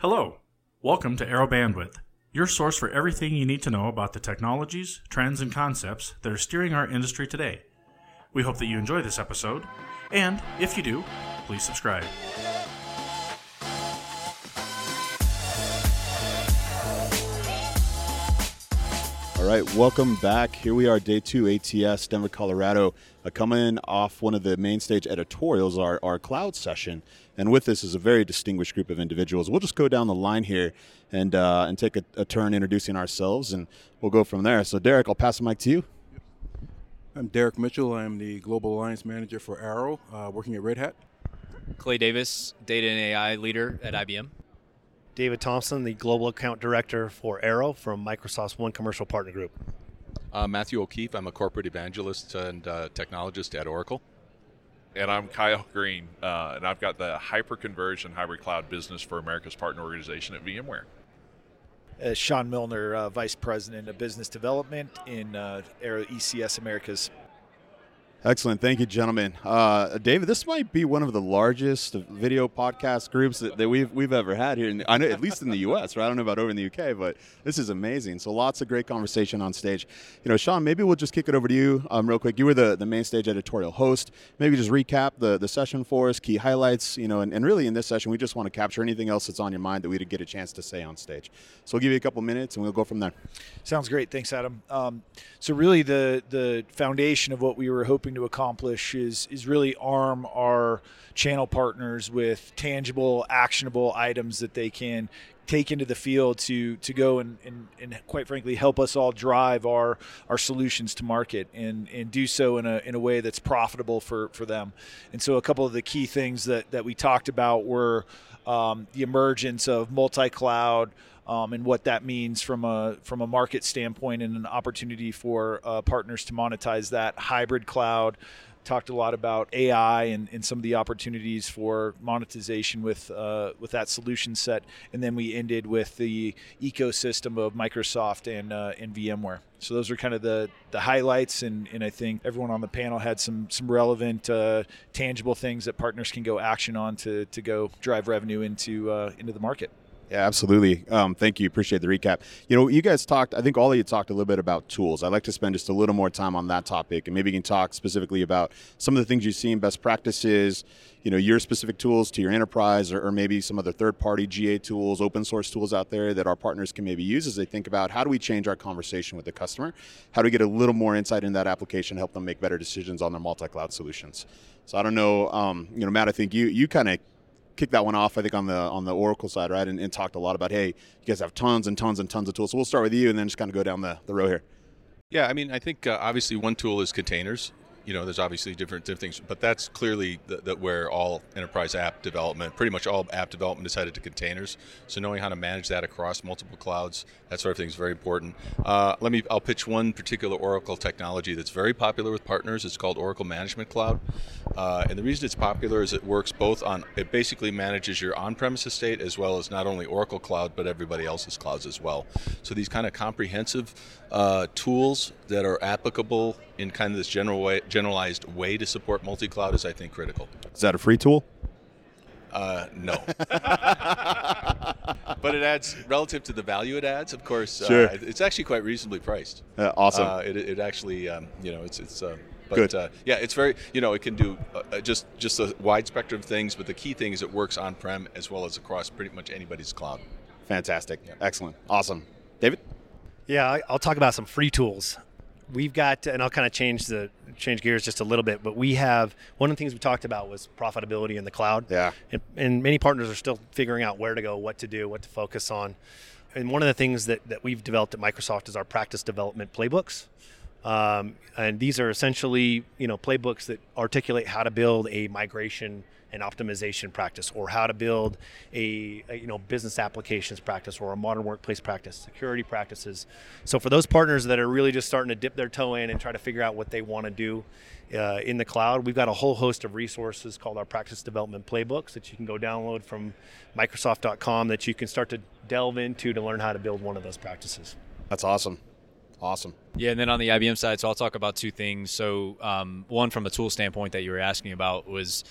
Hello. Welcome to Arrow Bandwidth, your source for everything you need to know about the technologies, trends, and concepts that are steering our industry today. We hope that you enjoy this episode, and if you do, please subscribe. All right, welcome back. Here we are, day two ATS, Denver, Colorado. Uh, coming off one of the main stage editorials, our, our cloud session. And with this is a very distinguished group of individuals. We'll just go down the line here and, uh, and take a, a turn introducing ourselves, and we'll go from there. So, Derek, I'll pass the mic to you. I'm Derek Mitchell. I'm the Global Alliance Manager for Arrow, uh, working at Red Hat. Clay Davis, Data and AI Leader at IBM. David Thompson, the Global Account Director for Arrow from Microsoft's One Commercial Partner Group. Uh, Matthew O'Keefe, I'm a corporate evangelist and uh, technologist at Oracle. And I'm Kyle Green, uh, and I've got the hyperconverged hybrid cloud business for America's Partner Organization at VMware. Uh, Sean Milner, uh, Vice President of Business Development in uh, ECS Americas. Excellent. Thank you, gentlemen. Uh, David, this might be one of the largest video podcast groups that, that we've, we've ever had here, in, I know, at least in the U.S., right? I don't know about over in the U.K., but this is amazing. So lots of great conversation on stage. You know, Sean, maybe we'll just kick it over to you um, real quick. You were the, the main stage editorial host. Maybe just recap the, the session for us, key highlights, you know, and, and really in this session, we just want to capture anything else that's on your mind that we did get a chance to say on stage. So we'll give you a couple minutes and we'll go from there. Sounds great. Thanks, Adam. Um, so really the, the foundation of what we were hoping to accomplish is is really arm our channel partners with tangible, actionable items that they can take into the field to to go and, and, and quite frankly help us all drive our our solutions to market and and do so in a in a way that's profitable for for them. And so a couple of the key things that that we talked about were um, the emergence of multi-cloud um, and what that means from a from a market standpoint and an opportunity for uh, partners to monetize that hybrid cloud. Talked a lot about AI and, and some of the opportunities for monetization with uh, with that solution set, and then we ended with the ecosystem of Microsoft and uh, and VMware. So those are kind of the the highlights, and, and I think everyone on the panel had some some relevant, uh, tangible things that partners can go action on to to go drive revenue into uh, into the market. Yeah, absolutely. Um, thank you. Appreciate the recap. You know, you guys talked, I think all of you talked a little bit about tools. I'd like to spend just a little more time on that topic and maybe you can talk specifically about some of the things you've seen, best practices, you know, your specific tools to your enterprise or, or maybe some other third party GA tools, open source tools out there that our partners can maybe use as they think about how do we change our conversation with the customer? How do we get a little more insight in that application, help them make better decisions on their multi cloud solutions? So I don't know, um, you know, Matt, I think you, you kind of kicked that one off, I think, on the on the Oracle side, right? And, and, talked a lot about, hey, you guys have tons and tons and tons of tools. So we'll start with you and then just kind of go down the, the row here. Yeah, I mean, I think uh, obviously one tool is containers you know, there's obviously different, different things, but that's clearly where all enterprise app development, pretty much all app development is headed to containers. So knowing how to manage that across multiple clouds, that sort of thing is very important. Uh, let me, I'll pitch one particular Oracle technology that's very popular with partners. It's called Oracle Management Cloud. Uh, and the reason it's popular is it works both on, it basically manages your on-premise estate as well as not only Oracle Cloud, but everybody else's clouds as well. So these kind of comprehensive uh, tools that are applicable in kind of this general way, generalized way to support multi-cloud is, I think, critical. Is that a free tool? Uh, no. but it adds, relative to the value it adds, of course, sure. uh, it's actually quite reasonably priced. Uh, awesome. Uh, it, it, actually, um, you know, it's, it's, uh, but Good. Uh, yeah, it's very, you know, it can do uh, just just a wide spectrum of things, but the key thing is it works on-prem as well as across pretty much anybody's cloud. Fantastic. Yeah. Excellent. Awesome. David? Yeah, I'll talk about some free tools we've got and i'll kind of change the change gears just a little bit but we have one of the things we talked about was profitability in the cloud. Yeah. And, and, many partners are still figuring out where to go what to do what to focus on. And one of the things that, that we've developed at microsoft is our practice development playbooks um, and these are essentially you know playbooks that articulate how to build a migration and optimization practice or how to build a, a, you know business applications practice or a modern workplace practice security practices. So for those partners that are really just starting to dip their toe in and try to figure out what they want to do uh, in the cloud we've got a whole host of resources called our practice development playbooks that you can go download from microsoft.com that you can start to delve into to learn how to build one of those practices. That's awesome Awesome. Yeah, and then on the IBM side, so I'll talk about two things. So, um, one from a tool standpoint that you were asking about was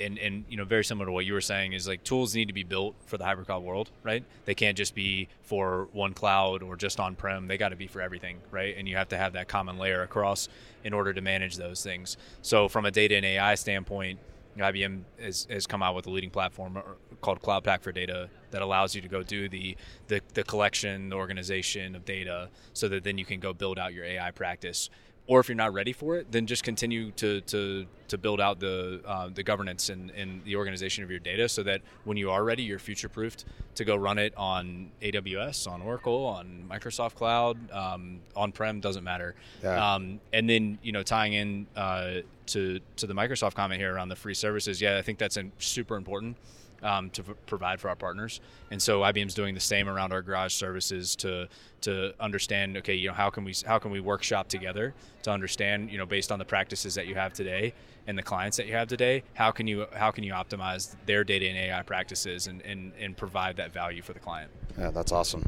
and and you know very similar to what you were saying is like tools need to be built for the hybrid cloud world right they can't just be for one cloud or just on prem they got to be for everything right and you have to have that common layer across in order to manage those things so from a data and ai standpoint IBM has, has come out with a leading platform uh, called Cloud Pak for Data that allows you to go do the, the, the collection, the organization of data, so that then you can go build out your AI practice or if you're not ready for it, then just continue to to, to build out the uh, the governance and, and the organization of your data, so that when you are ready, you're future proofed to go run it on AWS, on Oracle, on Microsoft Cloud, um, on prem doesn't matter. Yeah. Um, and then you know tying in uh, to to the Microsoft comment here around the free services, yeah, I think that's super important um, to f- provide for our partners. And so IBM's doing the same around our garage services to to understand. Okay, you know how can we how can we workshop together to understand you know based on the practices that you have today and the clients that you have today, how can you how can you optimize their data and AI practices and and, and provide that value for the client. Yeah, that's awesome.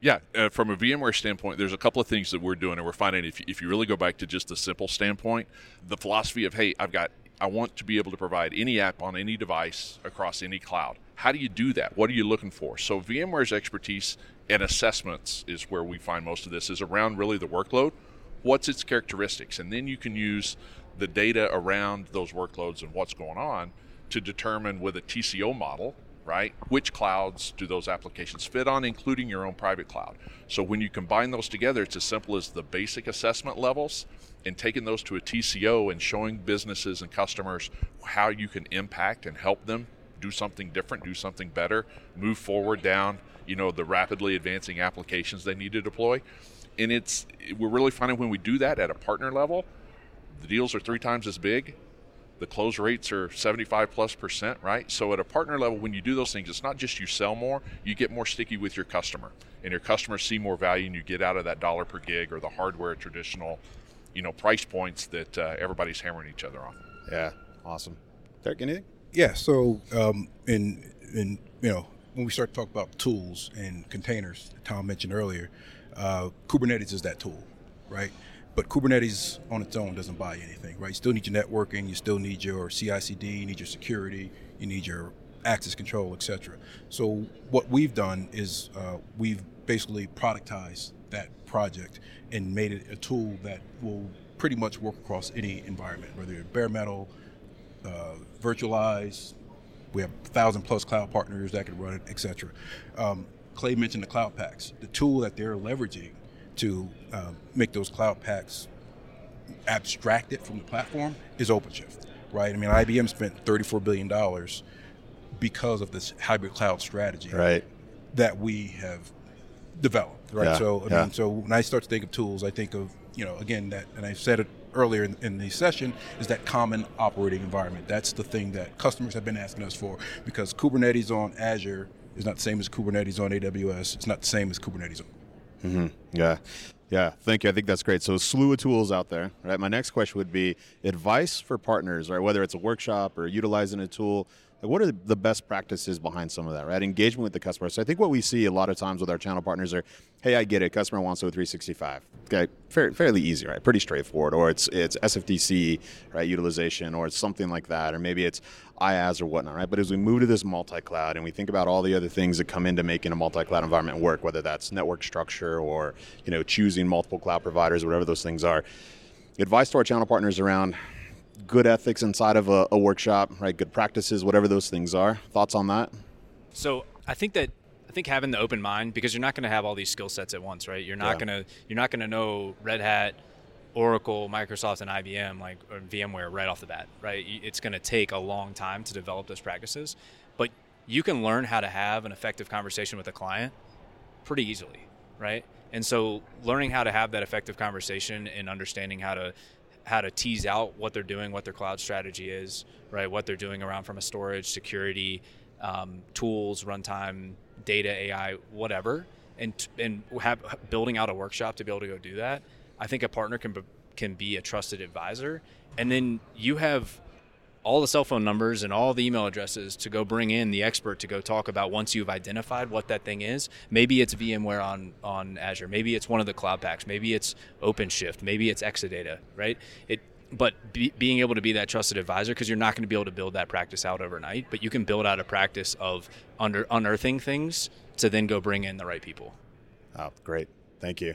Yeah, uh, from a VMware standpoint, there's a couple of things that we're doing, and we're finding if, if you really go back to just the simple standpoint, the philosophy of, hey, I've got I want to be able to provide any app on any device across any cloud. How do you do that? What are you looking for? So VMware's expertise and assessments is where we find most of this is around really the workload. What's its characteristics? And then you can use the data around those workloads and what's going on to determine with a TCO model, right? Which clouds do those applications fit on, including your own private cloud. So when you combine those together, it's as simple as the basic assessment levels and taking those to a TCO and showing businesses and customers how you can impact and help them do something different, do something better, move forward down, you know, the rapidly advancing applications they need to deploy. And it's we're really finding when we do that at a partner level, the deals are three times as big. The close rates are 75 plus percent, right? So at a partner level, when you do those things, it's not just you sell more, you get more sticky with your customer. And your customers see more value and you get out of that dollar per gig or the hardware traditional you know price points that uh, everybody's hammering each other on. Yeah, awesome. Derek, anything? Yeah. So um, in in you know when we start to talk about tools and containers, Tom mentioned earlier, uh, Kubernetes is that tool, right? But Kubernetes on its own doesn't buy anything, right? You still need your networking, you still need your CI/CD, you need your security, you need your access control, etc. So what we've done is uh, we've basically productized that project and made it a tool that will pretty much work across any environment, whether you're bare metal, uh, virtualized. We have thousand plus cloud partners that can run it, etc. Um, Clay mentioned the cloud paks. The tool that they're leveraging to um, make those Cloud Paks abstracted from the platform is OpenShift, right? I mean, IBM spent $34 billion because of this hybrid cloud strategy right. that we have developed, right? Yeah, so I yeah. mean, so when I start to think of tools, I think of you know again that, and I said it earlier in, in, the session, is that common operating environment. That's the thing that customers have been asking us for because Kubernetes on Azure is not the same as Kubernetes on AWS. It's not the same as Kubernetes on. Mm-hmm. Yeah. Yeah, thank you. I think that's great. So, a slew of tools out there, right? My next question would be advice for partners, right? Whether it's a workshop or utilizing a tool what are the best practices behind some of that, right? Engagement with the customer. So I think what we see a lot of times with our channel partners are, hey, I get it, customer wants O365. Okay, fair, fairly easy, right? Pretty straightforward. Or it's it's SFDC, right, utilization, or it's something like that, or maybe it's IaaS or whatnot, right? But as we move to this multi-cloud and we think about all the other things that come into making a multi-cloud environment work, whether that's network structure or you know choosing multiple cloud providers, whatever those things are, advice to our channel partners around good ethics inside of a, a workshop, right? Good practices, whatever those things are. Thoughts on that? So I think that I think having the open mind because you're not going to have all these skill sets at once, right? You're not yeah. going to you're not going to know Red Hat, Oracle, Microsoft, and IBM like or VMware right off the bat, right? It's going to take a long time to develop those practices, but you can learn how to have an effective conversation with a client pretty easily, right? And so learning how to have that effective conversation and understanding how to how to tease out what they're doing, what their cloud strategy is, right? What they're doing around from a storage, security, um, tools, runtime, data, AI, whatever, and and have building out a workshop to be able to go do that. I think a partner can can be a trusted advisor, and then you have all the cell phone numbers and all the email addresses to go bring in the expert to go talk about once you've identified what that thing is. Maybe it's VMware on, on Azure. Maybe it's one of the Cloud Paks. Maybe it's OpenShift. Maybe it's Exadata, right? It but be, being able to be that trusted advisor because you're not going to be able to build that practice out overnight, but you can build out a practice of under unearthing things to then go bring in the right people. Oh, great. Thank you.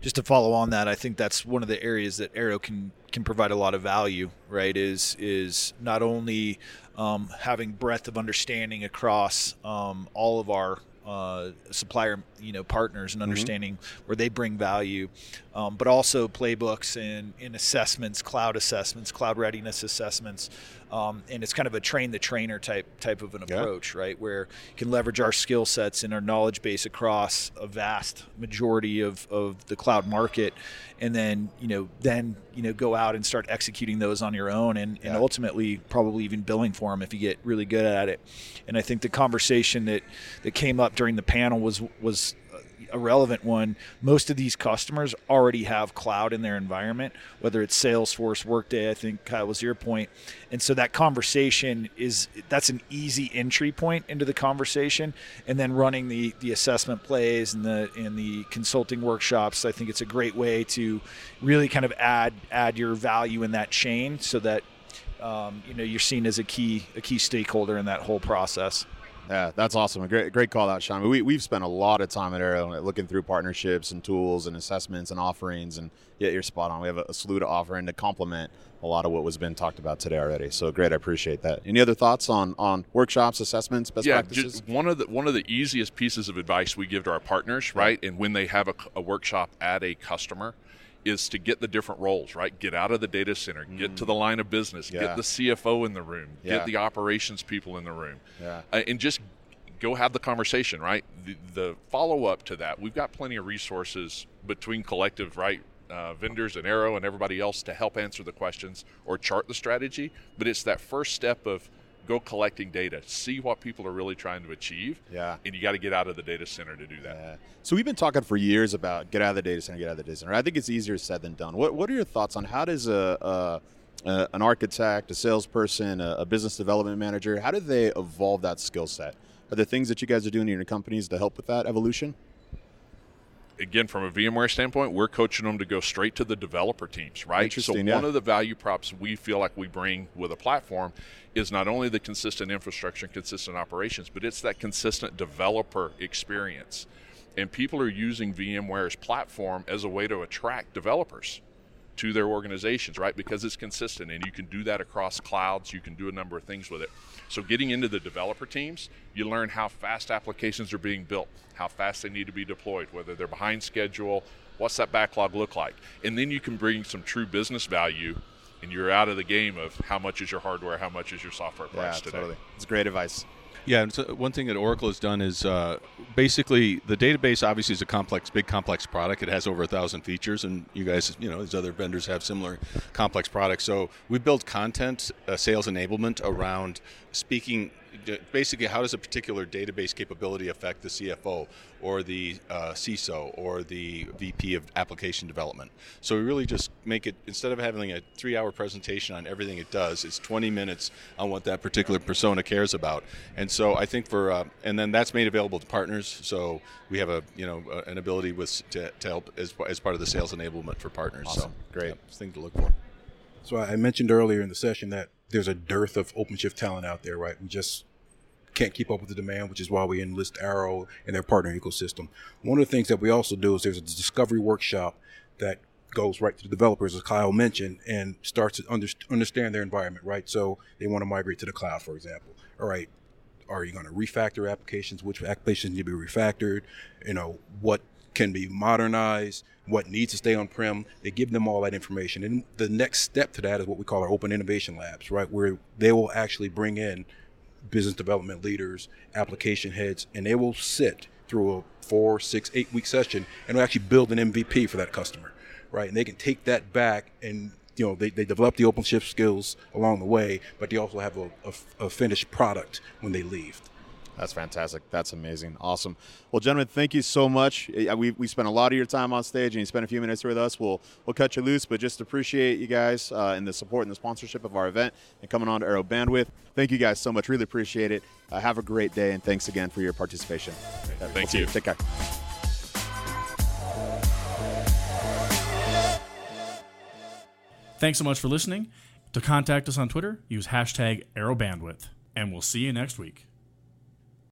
Just to follow on that, I think that's one of the areas that Arrow can can provide a lot of value. Right? Is is not only um, having breadth of understanding across um, all of our uh, supplier you know partners and understanding mm-hmm. where they bring value, um, but also playbooks and in assessments, cloud assessments, cloud readiness assessments, um, and it's kind of a train the trainer type type of an approach, yeah. right? Where you can leverage our skill sets and our knowledge base across a vast majority of, of the cloud market, and then you know then you know go out and start executing those on your own, and, yeah. and ultimately probably even billing for them if you get really good at it. And I think the conversation that that came up during the panel was was a relevant one. Most of these customers already have cloud in their environment, whether it's Salesforce, Workday. I think Kyle was your point, and so that conversation is that's an easy entry point into the conversation, and then running the the assessment plays and the and the consulting workshops. I think it's a great way to really kind of add add your value in that chain, so that um, you know you're seen as a key a key stakeholder in that whole process. Yeah, that's awesome. A great, great call out, Sean. We, we've spent a lot of time at Arrow looking through partnerships and tools and assessments and offerings. And yeah, you're spot on. We have a, a slew to offer and to complement a lot of what was been talked about today already. So great, I appreciate that. Any other thoughts on on workshops, assessments, best yeah, practices? one of the one of the easiest pieces of advice we give to our partners, right? And when they have a, a workshop at a customer, is to get the different roles, right? Get out of the data center, mm. get to the mm. line of business, yeah. get the CFO in the room, yeah. get the operations people in the room, yeah. uh, and just go have the conversation, right? The, the follow up to that, we've got plenty of resources between collective, right? Uh, vendors and Arrow and everybody else to help answer the questions or chart the strategy. But it's that first step of go collecting data, see what people are really trying to achieve. Yeah. And you got to get out of the data center to do that. Yeah. So we've been talking for years about get out of the data center, get out of the data center. I think it's easier said than done. What What are your thoughts on how does a, a, an architect, a salesperson, a, a business development manager, how do they evolve that skill set? Are there things that you guys are doing in your companies to help with that evolution? Again, from a VMware standpoint, we're coaching them to go straight to the developer teams, right? So yeah. one of the value props we feel like we bring with a platform is not only the consistent infrastructure and consistent operations, but it's that consistent developer experience. And people are using VMware's platform as a way to attract developers to their organizations, right? Because it's consistent and you can do that across clouds, you can do a number of things with it. So, getting into the developer teams, you learn how fast applications are being built, how fast they need to be deployed, whether they're behind schedule, what's that backlog look like? And then you can bring some true business value and you're out of the game of how much is your hardware, how much is your software price yeah, today. Totally. It's great advice. Yeah, so one thing that Oracle has done is uh, basically the database obviously is a complex, big complex product. It has over a thousand features, and you guys, you know, these other vendors have similar complex products. So we build content, uh, sales enablement around speaking basically how does a particular database capability affect the CFO or the uh, CISO or the VP of application development. So we really just make it instead of having a three-hour presentation on everything it does, it's 20 minutes on what that particular persona cares about. And so I think for uh, and then that's made available to partners. So we have a you know an ability with to, to help as, as part of the sales enablement for partners. Awesome. So great, yeah, thing to look for. So I mentioned earlier in the session that there's a dearth of OpenShift talent out there, right? We just can't keep up with the demand, which is why we enlist Arrow and their partner ecosystem. One of the things that we also do is there's a discovery workshop that goes right to the developers, as Kyle mentioned, and starts to under, understand their environment, right? So they want to migrate to the cloud, for example. All right, are you going to refactor applications? Which applications need to be refactored? You know, what can be modernized? What needs to stay on prem? They give them all that information. And the next step to that is what we call our open innovation labs, right? Where they will actually bring in business development leaders, application heads, and they will sit through a four, six, eight week session and actually build an MVP for that customer, right? And they can take that back and you know they, they develop the OpenShift skills along the way, but they also have a, a, a finished product when they leave. That's fantastic. That's amazing. Awesome. Well, gentlemen, thank you so much. We, we spent a lot of your time on stage, and you spent a few minutes with us. We'll we'll cut you loose, but just appreciate you guys uh, and the support and the sponsorship of our event and coming on to Arrow Bandwidth. Thank you guys so much. Really appreciate it. Uh, have a great day, and thanks again for your participation. Thank we'll you. you. Take care. Thanks so much for listening. To contact us on Twitter, use hashtag ArrowBandwidth. And we'll see you next week.